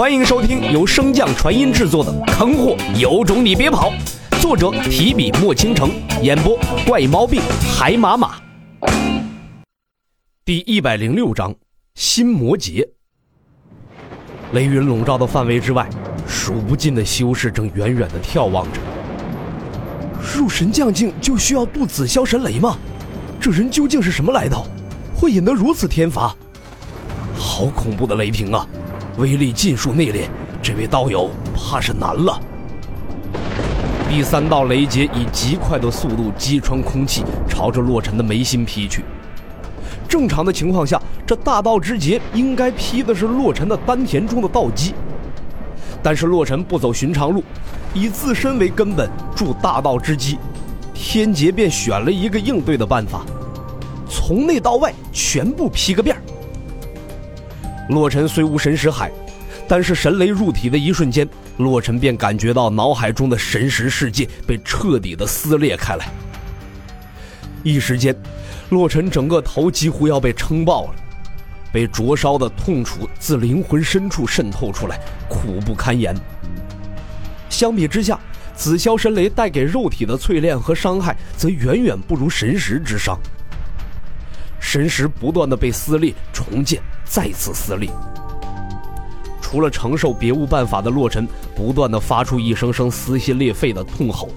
欢迎收听由升降传音制作的《坑货有种你别跑》，作者提笔墨倾城，演播怪毛病海马马。第一百零六章，新魔劫。雷云笼罩的范围之外，数不尽的修士正远远的眺望着。入神将境就需要渡紫霄神雷吗？这人究竟是什么来头？会引得如此天罚？好恐怖的雷霆啊！威力尽数内敛，这位道友怕是难了。第三道雷劫以极快的速度击穿空气，朝着洛尘的眉心劈去。正常的情况下，这大道之劫应该劈的是洛尘的丹田中的道基。但是洛尘不走寻常路，以自身为根本筑大道之基，天劫便选了一个应对的办法，从内到外全部劈个遍。洛尘虽无神识海，但是神雷入体的一瞬间，洛尘便感觉到脑海中的神识世界被彻底的撕裂开来。一时间。洛尘整个头几乎要被撑爆了，被灼烧的痛楚自灵魂深处渗透出来，苦不堪言。相比之下，紫霄神雷带给肉体的淬炼和伤害，则远远不如神识之伤。神识不断的被撕裂、重建、再次撕裂，除了承受别无办法的洛尘，不断的发出一声声撕心裂肺的痛吼。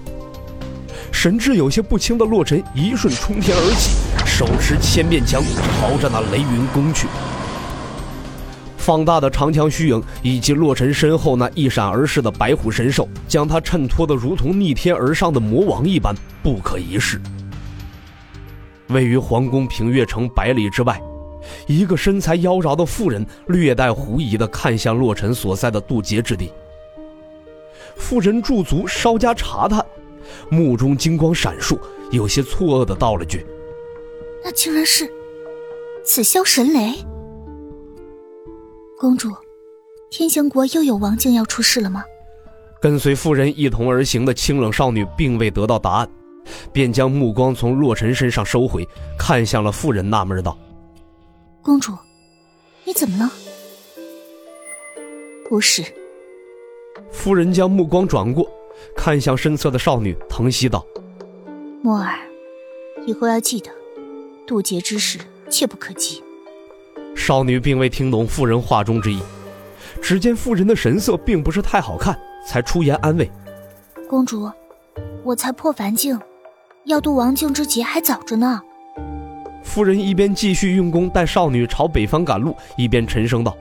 神志有些不清的洛尘，一瞬冲天而起。手持千变枪，朝着那雷云攻去。放大的长枪虚影，以及洛尘身后那一闪而逝的白虎神兽，将他衬托得如同逆天而上的魔王一般，不可一世。位于皇宫平月城百里之外，一个身材妖娆的妇人略带狐疑地看向洛尘所在的渡劫之地。妇人驻足稍加查探，目中金光闪烁，有些错愕地道了句。那竟然是此霄神雷，公主，天香国又有王境要出事了吗？跟随妇人一同而行的清冷少女并未得到答案，便将目光从洛尘身上收回，看向了妇人，纳闷道：“公主，你怎么了？”不是。夫人将目光转过，看向身侧的少女，疼惜道：“墨儿，以后要记得。”渡劫之事切不可急。少女并未听懂妇人话中之意，只见妇人的神色并不是太好看，才出言安慰：“公主，我才破凡境，要渡王境之劫还早着呢。”夫人一边继续运功带少女朝北方赶路，一边沉声道：“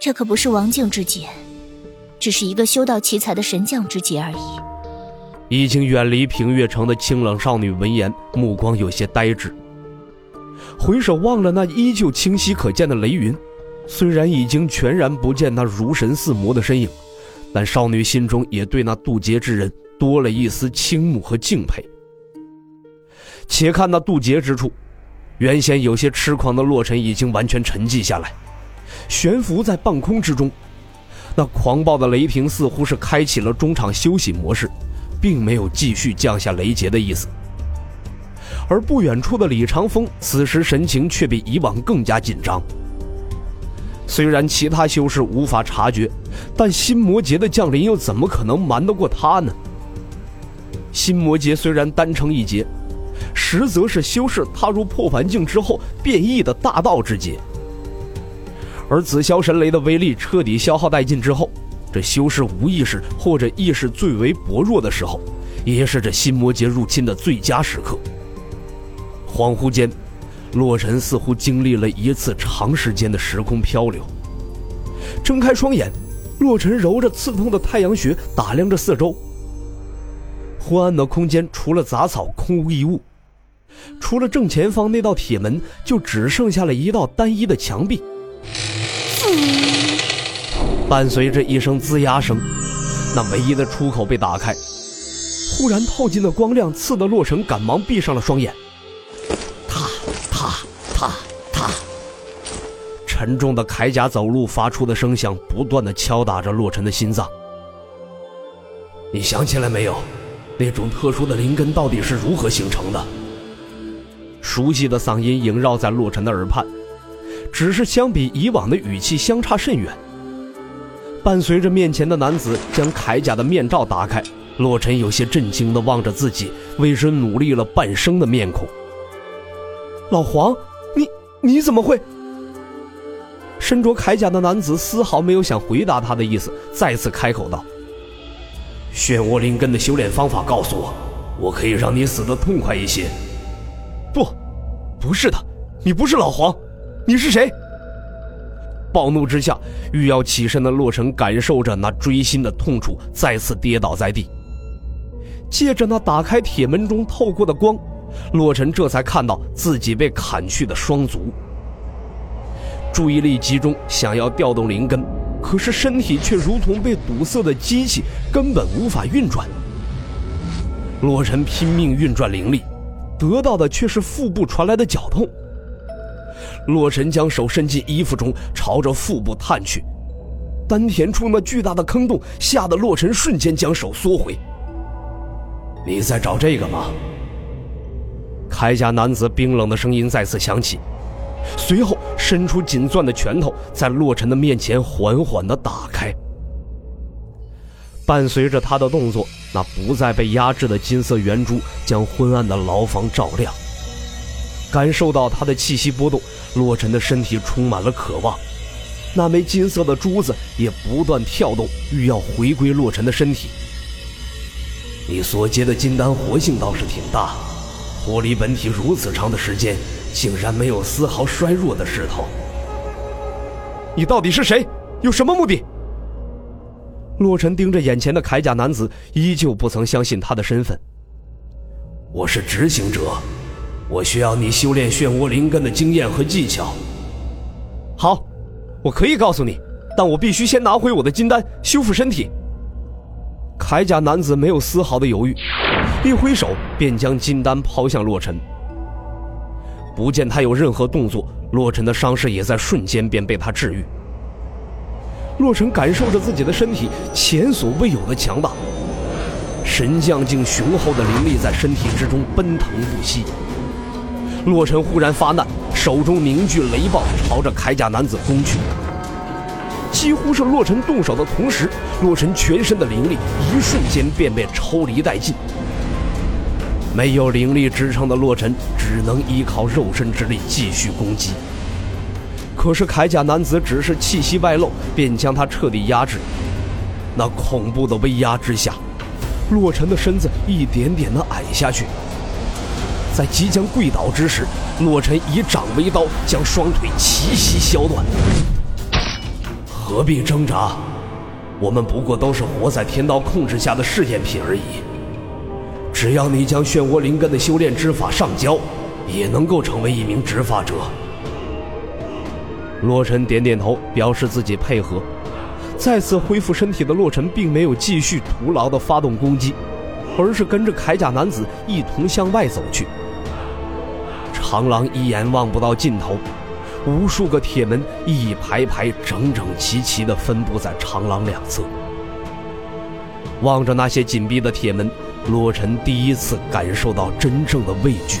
这可不是王境之劫，只是一个修道奇才的神将之劫而已。”已经远离平月城的清冷少女闻言，目光有些呆滞。回首望了那依旧清晰可见的雷云，虽然已经全然不见那如神似魔的身影，但少女心中也对那渡劫之人多了一丝倾慕和敬佩。且看那渡劫之处，原先有些痴狂的洛尘已经完全沉寂下来，悬浮在半空之中。那狂暴的雷霆似乎是开启了中场休息模式，并没有继续降下雷劫的意思。而不远处的李长风，此时神情却比以往更加紧张。虽然其他修士无法察觉，但心魔劫的降临又怎么可能瞒得过他呢？心魔劫虽然单称一劫，实则是修士踏入破凡境之后变异的大道之劫。而紫霄神雷的威力彻底消耗殆尽之后，这修士无意识或者意识最为薄弱的时候，也是这心魔劫入侵的最佳时刻。恍惚间，洛尘似乎经历了一次长时间的时空漂流。睁开双眼，洛尘揉着刺痛的太阳穴，打量着四周。昏暗的空间除了杂草，空无一物。除了正前方那道铁门，就只剩下了一道单一的墙壁。伴随着一声吱呀声，那唯一的出口被打开。忽然透进的光亮刺得洛尘赶忙闭上了双眼。踏踏踏踏沉重的铠甲走路发出的声响，不断的敲打着洛尘的心脏。你想起来没有？那种特殊的灵根到底是如何形成的？熟悉的嗓音萦绕在洛尘的耳畔，只是相比以往的语气相差甚远。伴随着面前的男子将铠甲的面罩打开，洛尘有些震惊地望着自己为之努力了半生的面孔。老黄，你你怎么会？身着铠甲的男子丝毫没有想回答他的意思，再次开口道：“漩涡灵根的修炼方法告诉我，我可以让你死得痛快一些。”不，不是的，你不是老黄，你是谁？暴怒之下，欲要起身的洛尘感受着那锥心的痛楚，再次跌倒在地。借着那打开铁门中透过的光，洛尘这才看到自己被砍去的双足。注意力集中，想要调动灵根，可是身体却如同被堵塞的机器，根本无法运转。洛尘拼命运转灵力。得到的却是腹部传来的绞痛。洛尘将手伸进衣服中，朝着腹部探去，丹田处那巨大的坑洞吓得洛尘瞬间将手缩回。你在找这个吗？铠甲男子冰冷的声音再次响起，随后伸出紧攥的拳头，在洛尘的面前缓缓的打开。伴随着他的动作，那不再被压制的金色圆珠将昏暗的牢房照亮。感受到他的气息波动，洛尘的身体充满了渴望。那枚金色的珠子也不断跳动，欲要回归洛尘的身体。你所结的金丹活性倒是挺大，脱离本体如此长的时间，竟然没有丝毫衰弱的势头。你到底是谁？有什么目的？洛尘盯着眼前的铠甲男子，依旧不曾相信他的身份。我是执行者，我需要你修炼漩涡灵根的经验和技巧。好，我可以告诉你，但我必须先拿回我的金丹，修复身体。铠甲男子没有丝毫的犹豫，一挥手便将金丹抛向洛尘。不见他有任何动作，洛尘的伤势也在瞬间便被他治愈。洛尘感受着自己的身体前所未有的强大，神将境雄厚的灵力在身体之中奔腾不息。洛尘忽然发难，手中凝聚雷暴，朝着铠甲男子攻去。几乎是洛尘动手的同时，洛尘全身的灵力一瞬间便被抽离殆尽。没有灵力支撑的洛尘，只能依靠肉身之力继续攻击。可是铠甲男子只是气息外露，便将他彻底压制。那恐怖的威压之下，洛尘的身子一点点的矮下去。在即将跪倒之时，洛尘以掌为刀，将双腿齐齐削断。何必挣扎？我们不过都是活在天道控制下的试验品而已。只要你将漩涡灵根的修炼之法上交，也能够成为一名执法者。洛尘点点头，表示自己配合。再次恢复身体的洛尘，并没有继续徒劳的发动攻击，而是跟着铠甲男子一同向外走去。长廊一眼望不到尽头，无数个铁门一排排整整齐齐地分布在长廊两侧。望着那些紧闭的铁门，洛尘第一次感受到真正的畏惧。